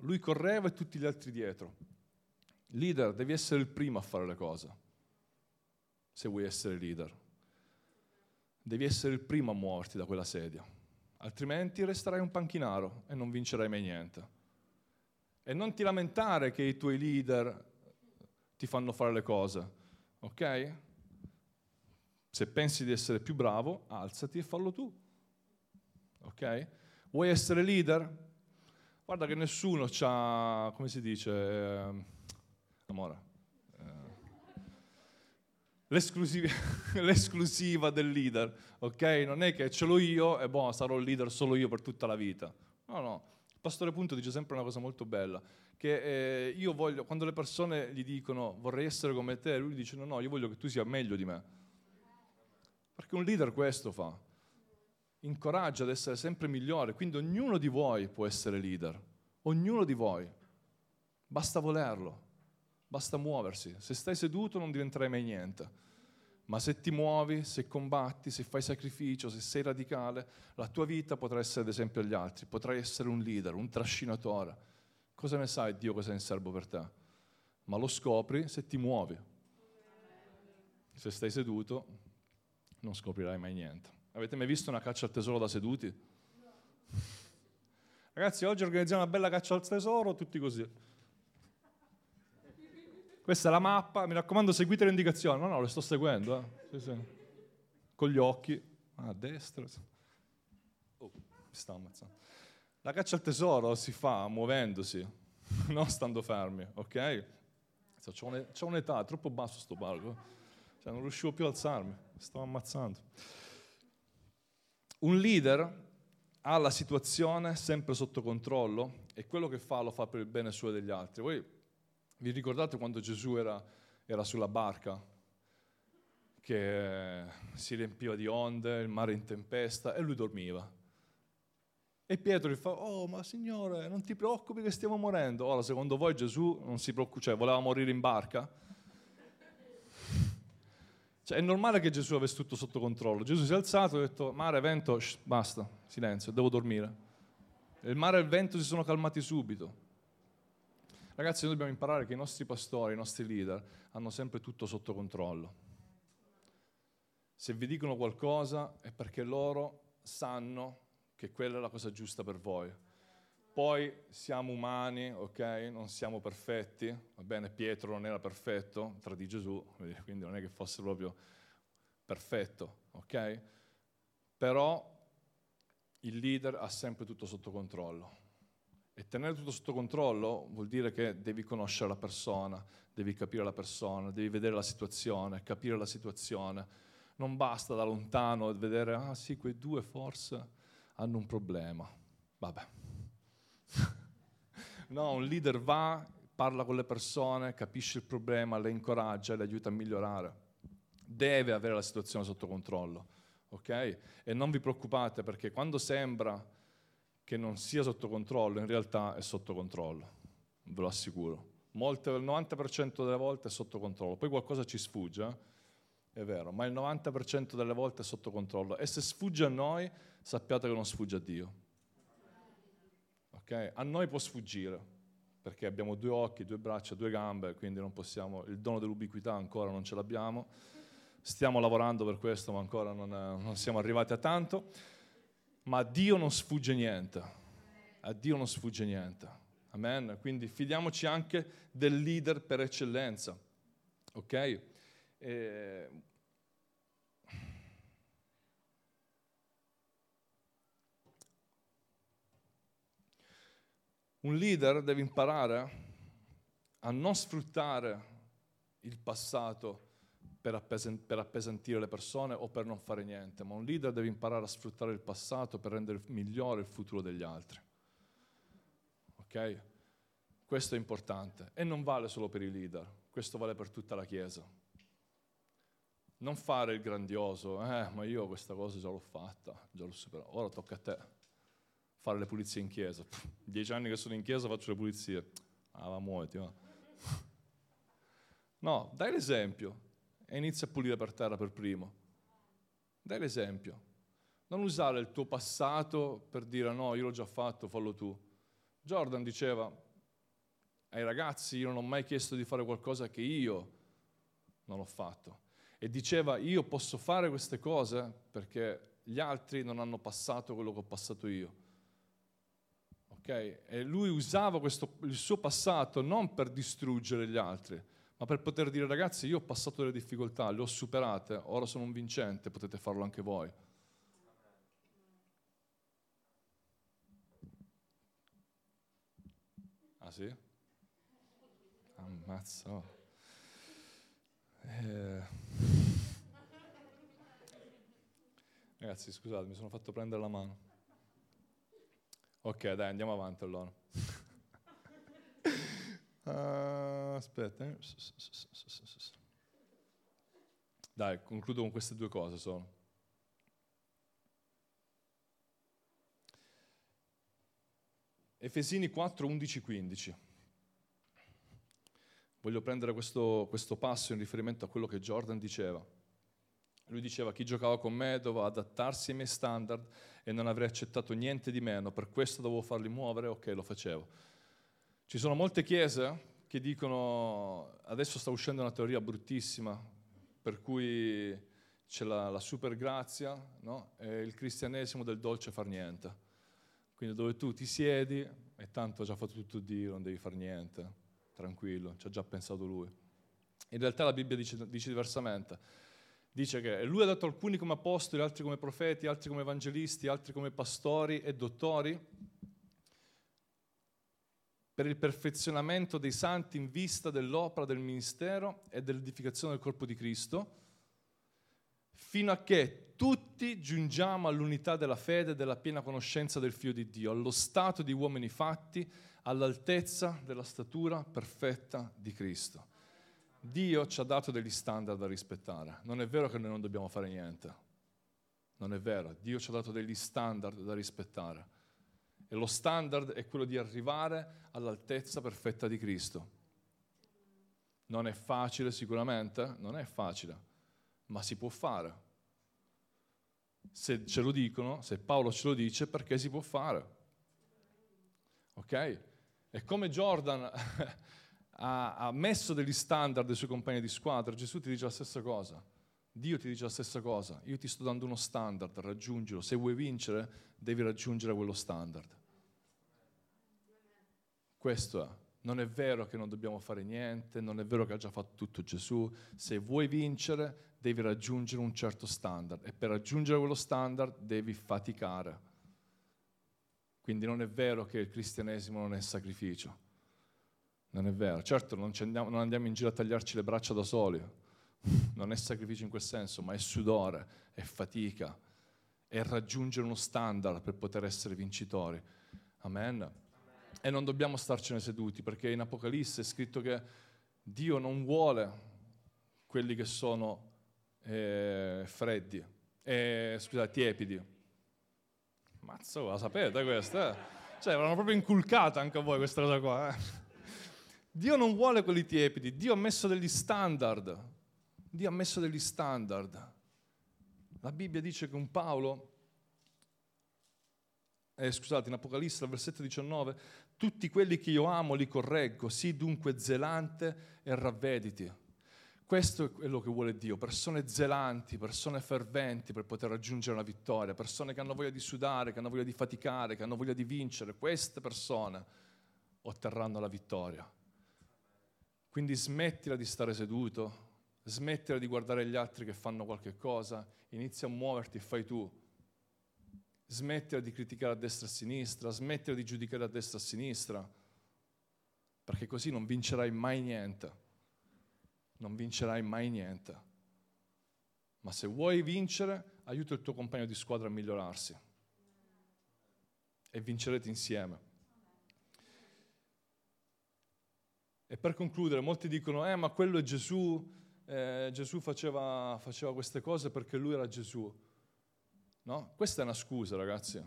Speaker 1: Lui correva e tutti gli altri dietro. Leader, devi essere il primo a fare le cose, se vuoi essere leader. Devi essere il primo a muoverti da quella sedia altrimenti resterai un panchinaro e non vincerai mai niente. E non ti lamentare che i tuoi leader ti fanno fare le cose, ok? Se pensi di essere più bravo, alzati e fallo tu. Ok? Vuoi essere leader? Guarda che nessuno ha, come si dice, eh, amore, l'esclusiva, <laughs> l'esclusiva del leader, ok? Non è che ce l'ho io e boh, sarò il leader solo io per tutta la vita. No, no. Il pastore Punto dice sempre una cosa molto bella, che eh, io voglio, quando le persone gli dicono vorrei essere come te, lui dice no, no, io voglio che tu sia meglio di me. Perché un leader questo fa, incoraggia ad essere sempre migliore, quindi ognuno di voi può essere leader, ognuno di voi, basta volerlo. Basta muoversi. Se stai seduto non diventerai mai niente. Ma se ti muovi, se combatti, se fai sacrificio, se sei radicale, la tua vita potrà essere ad esempio agli altri, potrai essere un leader, un trascinatore. Cosa ne sai Dio cosa è in serbo per te? Ma lo scopri se ti muovi. Se stai seduto non scoprirai mai niente. Avete mai visto una caccia al tesoro da seduti? Ragazzi, oggi organizziamo una bella caccia al tesoro, tutti così. Questa è la mappa, mi raccomando seguite le indicazioni. No, no, le sto seguendo. Eh. Sì, sì. Con gli occhi. a destra. Oh, mi sta ammazzando. La caccia al tesoro si fa muovendosi, <laughs> non stando fermi, ok? C'ho un'età, è troppo basso sto palco. Cioè, non riuscivo più a alzarmi, stavo ammazzando. Un leader ha la situazione sempre sotto controllo e quello che fa lo fa per il bene suo e degli altri. Voi vi ricordate quando Gesù era, era sulla barca, che si riempiva di onde, il mare in tempesta e lui dormiva? E Pietro gli fa, oh ma Signore, non ti preoccupi che stiamo morendo. Ora, secondo voi Gesù non si preoccupa, cioè voleva morire in barca? Cioè, è normale che Gesù avesse tutto sotto controllo. Gesù si è alzato e ha detto, mare, vento, shh, basta, silenzio, devo dormire. il mare e il vento si sono calmati subito. Ragazzi, noi dobbiamo imparare che i nostri pastori, i nostri leader, hanno sempre tutto sotto controllo. Se vi dicono qualcosa è perché loro sanno che quella è la cosa giusta per voi. Poi siamo umani, ok? Non siamo perfetti. Va bene, Pietro non era perfetto, tra di Gesù, quindi non è che fosse proprio perfetto, ok? Però il leader ha sempre tutto sotto controllo. E tenere tutto sotto controllo vuol dire che devi conoscere la persona, devi capire la persona, devi vedere la situazione, capire la situazione. Non basta da lontano vedere, ah sì, quei due forse hanno un problema. Vabbè, no, un leader va, parla con le persone, capisce il problema, le incoraggia, le aiuta a migliorare. Deve avere la situazione sotto controllo, ok? E non vi preoccupate perché quando sembra che non sia sotto controllo, in realtà è sotto controllo, ve lo assicuro. Molte, il 90% delle volte è sotto controllo, poi qualcosa ci sfugge, eh? è vero, ma il 90% delle volte è sotto controllo. E se sfugge a noi, sappiate che non sfugge a Dio. Okay? A noi può sfuggire, perché abbiamo due occhi, due braccia, due gambe, quindi non possiamo, il dono dell'ubiquità ancora non ce l'abbiamo. Stiamo lavorando per questo, ma ancora non, non siamo arrivati a tanto. Ma a Dio non sfugge niente. A Dio non sfugge niente. Amen. Quindi fidiamoci anche del leader per eccellenza. Ok? E Un leader deve imparare a non sfruttare il passato per, appesantire le persone o per non fare niente, ma un leader deve imparare a sfruttare il passato per rendere migliore il futuro degli altri. Ok? Questo è importante e non vale solo per i leader, questo vale per tutta la Chiesa. Non fare il grandioso, eh, ma io questa cosa già l'ho fatta, già l'ho superato, ora tocca a te fare le pulizie in chiesa. Pff, dieci anni che sono in chiesa faccio le pulizie. Ah, va muoviti, va. No, dai l'esempio e inizia a pulire per terra per primo. Dai l'esempio. Non usare il tuo passato per dire no, io l'ho già fatto, fallo tu. Jordan diceva ai ragazzi, io non ho mai chiesto di fare qualcosa che io non ho fatto. E diceva, io posso fare queste cose perché gli altri non hanno passato quello che ho passato io. Okay? E lui usava questo, il suo passato non per distruggere gli altri, ma per poter dire ragazzi io ho passato delle difficoltà, le ho superate, ora sono un vincente, potete farlo anche voi. Ah sì? Ammazza. Oh. Eh. Ragazzi scusate, mi sono fatto prendere la mano. Ok, dai, andiamo avanti allora. uh, aspetta. Dai, concludo con queste due cose solo. Efesini 4, 11, 15. Voglio prendere questo, questo passo in riferimento a quello che Jordan diceva. Lui diceva chi giocava con me doveva adattarsi ai miei standard e non avrei accettato niente di meno, per questo dovevo farli muovere, ok, lo facevo. Ci sono molte chiese che dicono, adesso sta uscendo una teoria bruttissima, per cui c'è la, la super grazia no? e il cristianesimo del dolce far niente. Quindi dove tu ti siedi e tanto ha già fatto tutto Dio, non devi fare niente, tranquillo, ci ha già pensato lui. In realtà la Bibbia dice, dice diversamente dice che lui ha dato alcuni come apostoli, altri come profeti, altri come evangelisti, altri come pastori e dottori, per il perfezionamento dei santi in vista dell'opera del ministero e dell'edificazione del corpo di Cristo, fino a che tutti giungiamo all'unità della fede e della piena conoscenza del Figlio di Dio, allo stato di uomini fatti, all'altezza della statura perfetta di Cristo. Dio ci ha dato degli standard da rispettare. Non è vero che noi non dobbiamo fare niente. Non è vero. Dio ci ha dato degli standard da rispettare. E lo standard è quello di arrivare all'altezza perfetta di Cristo. Non è facile sicuramente, non è facile, ma si può fare se ce lo dicono, se Paolo ce lo dice, perché si può fare. Ok? E come Jordan <laughs> ha, ha messo degli standard ai suoi compagni di squadra, Gesù ti dice la stessa cosa. Dio ti dice la stessa cosa. Io ti sto dando uno standard, raggiungilo. Se vuoi vincere, devi raggiungere quello standard. Questo è. Non è vero che non dobbiamo fare niente, non è vero che ha già fatto tutto Gesù. Se vuoi vincere, devi raggiungere un certo standard e per raggiungere quello standard devi faticare. Quindi non è vero che il cristianesimo non è sacrificio. Non è vero. Certo, non, andiamo, non andiamo in giro a tagliarci le braccia da soli. Non è sacrificio in quel senso, ma è sudore, è fatica, è raggiungere uno standard per poter essere vincitori. Amen. E non dobbiamo starcene seduti, perché in Apocalisse è scritto che Dio non vuole quelli che sono eh, freddi, eh, scusate, tiepidi. Mazzo, la sapete questa? Eh? Cioè, l'hanno proprio inculcata anche a voi questa cosa qua. Eh? Dio non vuole quelli tiepidi, Dio ha messo degli standard. Dio ha messo degli standard. La Bibbia dice che un Paolo, eh, scusate, in Apocalisse, al versetto 19, tutti quelli che io amo li correggo, sii dunque zelante e ravvediti. Questo è quello che vuole Dio, persone zelanti, persone ferventi per poter raggiungere la vittoria, persone che hanno voglia di sudare, che hanno voglia di faticare, che hanno voglia di vincere. Queste persone otterranno la vittoria. Quindi smettila di stare seduto, smettila di guardare gli altri che fanno qualche cosa, inizia a muoverti e fai tu. Smettila di criticare a destra e a sinistra, smettila di giudicare a destra e a sinistra, perché così non vincerai mai niente non vincerai mai niente. Ma se vuoi vincere, aiuta il tuo compagno di squadra a migliorarsi. E vincerete insieme. E per concludere, molti dicono, eh ma quello è Gesù, eh, Gesù faceva, faceva queste cose perché lui era Gesù. No? Questa è una scusa, ragazzi.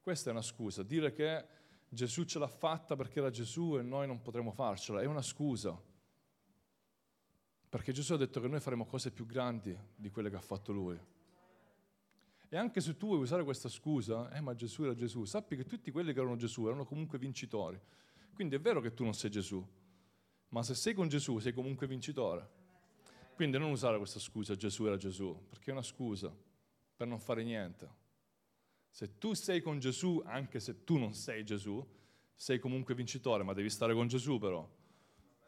Speaker 1: Questa è una scusa. Dire che Gesù ce l'ha fatta perché era Gesù e noi non potremo farcela è una scusa. Perché Gesù ha detto che noi faremo cose più grandi di quelle che ha fatto Lui. E anche se tu vuoi usare questa scusa, eh ma Gesù era Gesù, sappi che tutti quelli che erano Gesù erano comunque vincitori. Quindi è vero che tu non sei Gesù, ma se sei con Gesù sei comunque vincitore. Quindi non usare questa scusa, Gesù era Gesù, perché è una scusa per non fare niente. Se tu sei con Gesù, anche se tu non sei Gesù, sei comunque vincitore, ma devi stare con Gesù però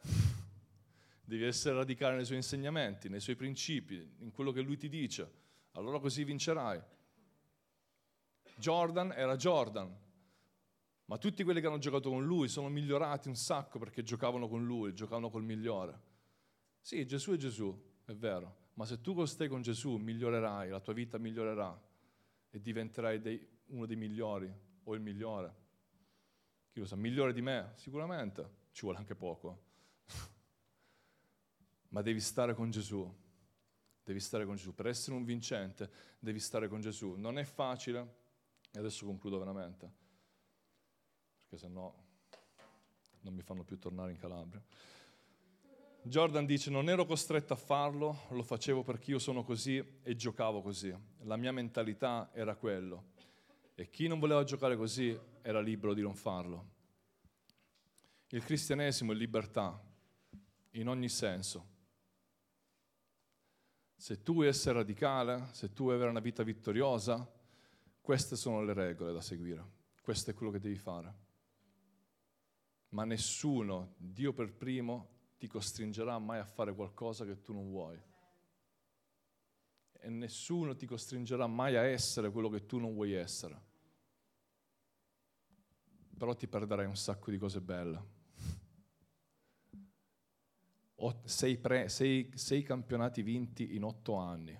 Speaker 1: <laughs> devi essere radicale nei suoi insegnamenti, nei suoi principi, in quello che lui ti dice, allora così vincerai. Jordan era Jordan, ma tutti quelli che hanno giocato con lui sono migliorati un sacco perché giocavano con lui, giocavano col migliore. Sì, Gesù è Gesù, è vero, ma se tu stai con Gesù migliorerai, la tua vita migliorerà e diventerai dei, uno dei migliori o il migliore. Chi lo sa, migliore di me? Sicuramente, ci vuole anche poco <laughs> ma devi stare con Gesù. Devi stare con Gesù. Per essere un vincente devi stare con Gesù. Non è facile, e adesso concludo veramente, perché se no non mi fanno più tornare in Calabria. Jordan dice, non ero costretto a farlo, lo facevo perché io sono così e giocavo così. La mia mentalità era quello. E chi non voleva giocare così era libero di non farlo. Il cristianesimo è libertà, in ogni senso. Se tu vuoi essere radicale, se tu vuoi avere una vita vittoriosa, queste sono le regole da seguire, questo è quello che devi fare. Ma nessuno, Dio per primo, ti costringerà mai a fare qualcosa che tu non vuoi. E nessuno ti costringerà mai a essere quello che tu non vuoi essere. Però ti perderai un sacco di cose belle sei, pre, sei, sei campionati vinti in otto anni.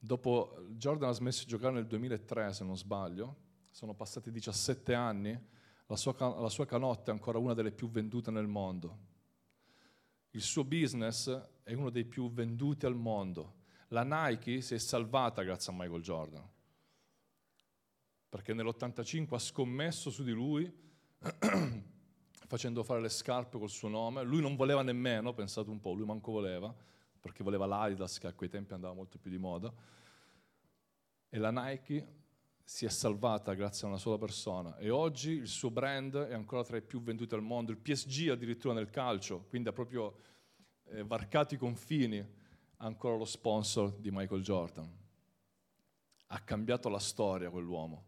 Speaker 1: Dopo Jordan ha smesso di giocare nel 2003, se non sbaglio, sono passati 17 anni, la sua, la sua canotta è ancora una delle più vendute nel mondo. Il suo business è uno dei più venduti al mondo. La Nike si è salvata grazie a Michael Jordan, perché nell'85 ha scommesso su di lui, <clears throat> facendo fare le scarpe col suo nome. Lui non voleva nemmeno, pensate un po', lui manco voleva, perché voleva l'Adidas che a quei tempi andava molto più di moda. E la Nike si è salvata grazie a una sola persona e oggi il suo brand è ancora tra i più venduti al mondo, il PSG addirittura nel calcio, quindi ha proprio eh, varcato i confini, ancora lo sponsor di Michael Jordan. Ha cambiato la storia quell'uomo,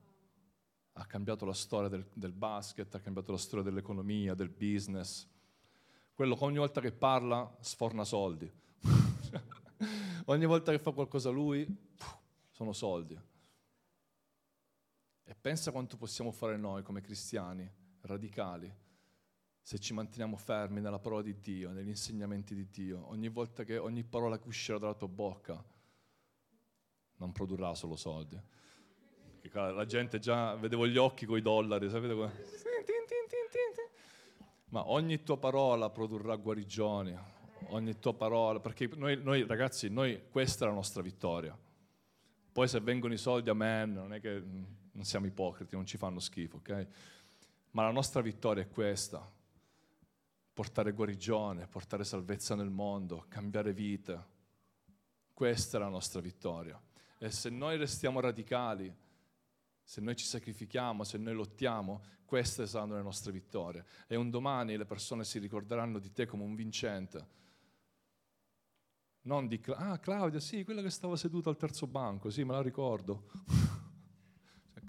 Speaker 1: ha cambiato la storia del, del basket, ha cambiato la storia dell'economia, del business. Quello che ogni volta che parla sforna soldi. <laughs> ogni volta che fa qualcosa lui, sono soldi. E pensa quanto possiamo fare noi come cristiani radicali se ci manteniamo fermi nella parola di Dio, negli insegnamenti di Dio. Ogni volta che ogni parola che uscirà dalla tua bocca non produrrà solo soldi. La gente già vedevo gli occhi con i dollari, sapete come? Ma ogni tua parola produrrà guarigioni, ogni tua parola, perché noi, noi ragazzi, noi, questa è la nostra vittoria. Poi se vengono i soldi, amen, non è che non siamo ipocriti, non ci fanno schifo, ok? Ma la nostra vittoria è questa, portare guarigione, portare salvezza nel mondo, cambiare vita. Questa è la nostra vittoria. E se noi restiamo radicali, se noi ci sacrifichiamo, se noi lottiamo, queste saranno le nostre vittorie. E un domani le persone si ricorderanno di te come un vincente. Non di, ah Claudia, sì, quella che stava seduta al terzo banco, sì, me la ricordo. <laughs>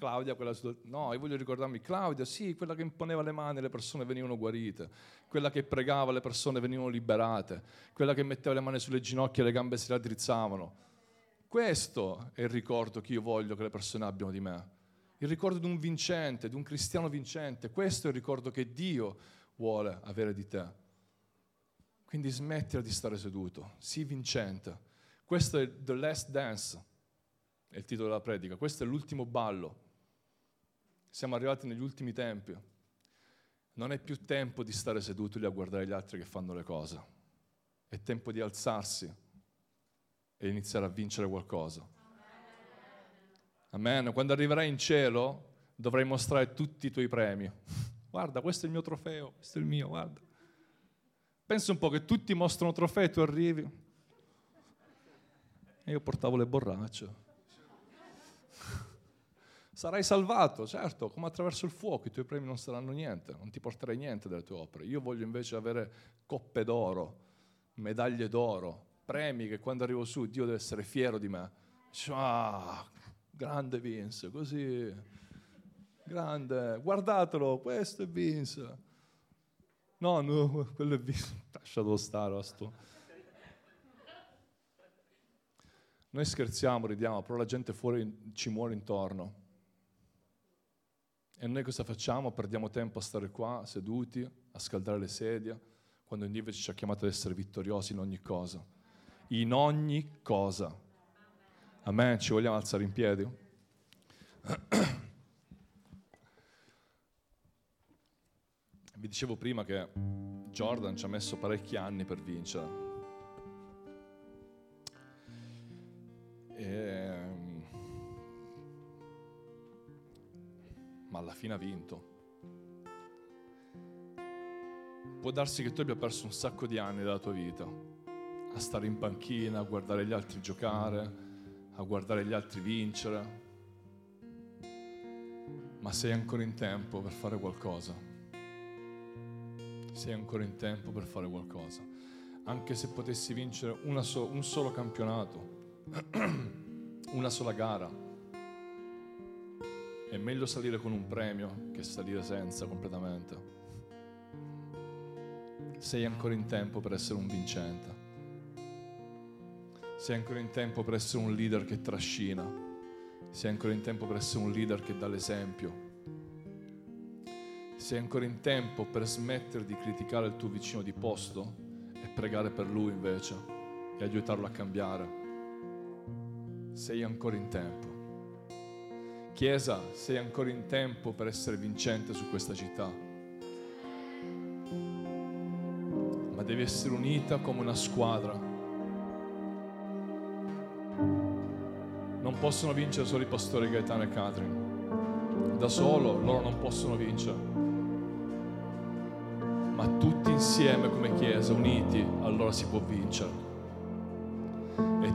Speaker 1: Claudia, quella no, io voglio ricordarmi Claudia, sì, quella che imponeva le mani e le persone venivano guarite, quella che pregava le persone venivano liberate, quella che metteva le mani sulle ginocchia e le gambe si raddrizzavano. Questo è il ricordo che io voglio che le persone abbiano di me. Il ricordo di un vincente, di un cristiano vincente. Questo è il ricordo che Dio vuole avere di te. Quindi smettila di stare seduto, sii vincente. Questo è The Last Dance, è il titolo della predica. Questo è l'ultimo ballo. Siamo arrivati negli ultimi tempi. Non è più tempo di stare seduti lì a guardare gli altri che fanno le cose. È tempo di alzarsi e iniziare a vincere qualcosa. Amen. Quando arriverai in cielo dovrai mostrare tutti i tuoi premi. <laughs> Guarda, questo è il mio trofeo, questo è il mio, guarda. Pensa un po' che tutti mostrano trofei e tu arrivi. E io portavo le borracce. Sarai salvato, certo, come attraverso il fuoco, i tuoi premi non saranno niente, non ti porterai niente delle tue opere. Io voglio invece avere coppe d'oro, medaglie d'oro, premi che quando arrivo su Dio deve essere fiero di me. ah, grande Vince, così, grande, guardatelo, questo è Vince. No, no, <laughs> quello è Vince, <laughs> lasciatelo stare, sto. Noi scherziamo, ridiamo, però la gente fuori ci muore intorno. E noi cosa facciamo? Perdiamo tempo a stare qua seduti, a scaldare le sedie, quando Dio invece ci ha chiamato ad essere vittoriosi in ogni cosa. In ogni cosa. Amen. Ci vogliamo alzare in piedi? <clears throat> Vi dicevo prima che Jordan ci ha messo parecchi anni per vincere. Alla fine ha vinto. Può darsi che tu abbia perso un sacco di anni della tua vita a stare in panchina, a guardare gli altri giocare, a guardare gli altri vincere, ma sei ancora in tempo per fare qualcosa. Sei ancora in tempo per fare qualcosa. Anche se potessi vincere so- un solo campionato, <clears throat> una sola gara, è meglio salire con un premio che salire senza completamente. Sei ancora in tempo per essere un vincente. Sei ancora in tempo per essere un leader che trascina. Sei ancora in tempo per essere un leader che dà l'esempio. Sei ancora in tempo per smettere di criticare il tuo vicino di posto e pregare per lui invece e aiutarlo a cambiare. sei ancora in tempo. Chiesa, sei ancora in tempo per essere vincente su questa città. Ma devi essere unita come una squadra. Non possono vincere solo i pastori Gaetano e Catherine. Da solo loro non possono vincere ma tutti insieme come Chiesa, uniti, allora si può vincere.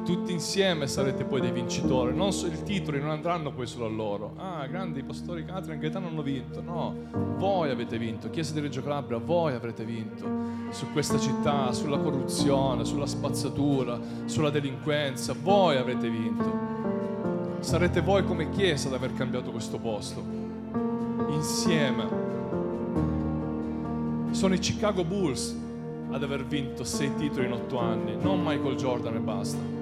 Speaker 1: Tutti insieme sarete poi dei vincitori. Non so, I titoli non andranno poi solo a loro. Ah, grandi pastori Catherine e Gaetano hanno vinto. No, voi avete vinto. Chiesa di Reggio Calabria, voi avrete vinto. Su questa città, sulla corruzione, sulla spazzatura, sulla delinquenza. Voi avrete vinto. Sarete voi come Chiesa ad aver cambiato questo posto. Insieme sono i Chicago Bulls ad aver vinto sei titoli in otto anni, non Michael Jordan e basta.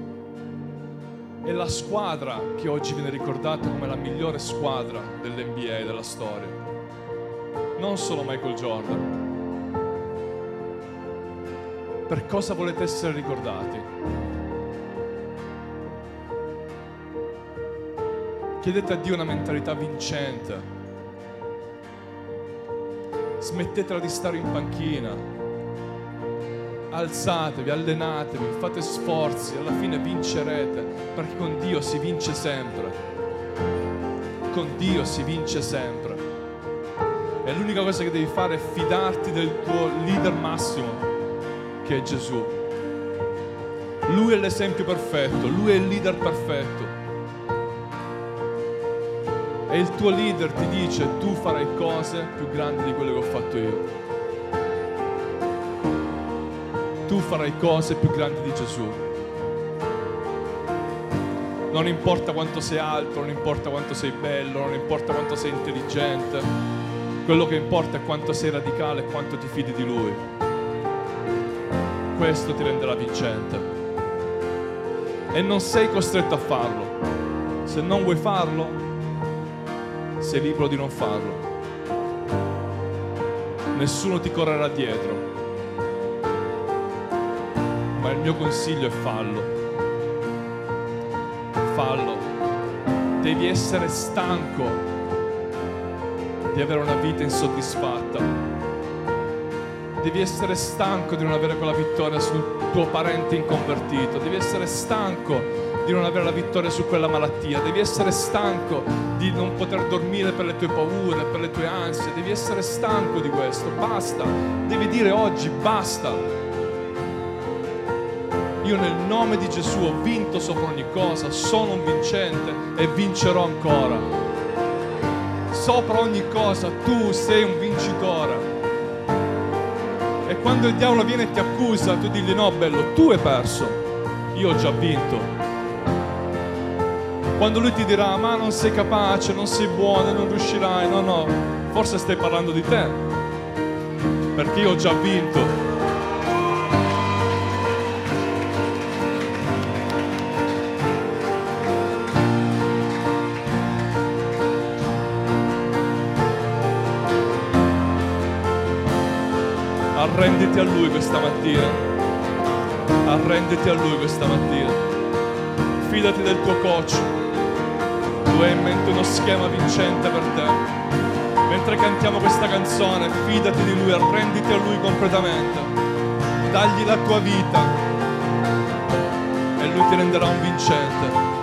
Speaker 1: È la squadra che oggi viene ricordata come la migliore squadra dell'NBA della storia. Non solo Michael Jordan. Per cosa volete essere ricordati? Chiedete a Dio una mentalità vincente smettetela di stare in panchina, alzatevi, allenatevi, fate sforzi, alla fine vincerete, perché con Dio si vince sempre. Con Dio si vince sempre. E l'unica cosa che devi fare è fidarti del tuo leader massimo, che è Gesù. Lui è l'esempio perfetto, lui è il leader perfetto e il tuo leader ti dice tu farai cose più grandi di quelle che ho fatto io. Tu farai cose più grandi di Gesù. Non importa quanto sei alto, non importa quanto sei bello, non importa quanto sei intelligente. Quello che importa è quanto sei radicale e quanto ti fidi di Lui. Questo ti renderà vincente. E non sei costretto a farlo. Se non vuoi farlo, sei libero di non farlo. Nessuno ti correrà dietro. Mio consiglio è fallo. Fallo. Devi essere stanco di avere una vita insoddisfatta. Devi essere stanco di non avere quella vittoria sul tuo parente inconvertito. Devi essere stanco di non avere la vittoria su quella malattia, devi essere stanco di non poter dormire per le tue paure, per le tue ansie, devi essere stanco di questo, basta, devi dire oggi basta. Io nel nome di Gesù ho vinto sopra ogni cosa, sono un vincente e vincerò ancora. Sopra ogni cosa tu sei un vincitore. E quando il diavolo viene e ti accusa, tu digli no bello, tu hai perso, io ho già vinto quando lui ti dirà ma non sei capace, non sei buono, non riuscirai, no, no, forse stai parlando di te, perché io ho già vinto. Arrenditi a Lui questa mattina. Arrenditi a Lui questa mattina. Fidati del tuo coach tu hai in mente uno schema vincente per te. Mentre cantiamo questa canzone, fidati di Lui, arrenditi a Lui completamente. Dagli la tua vita e Lui ti renderà un vincente.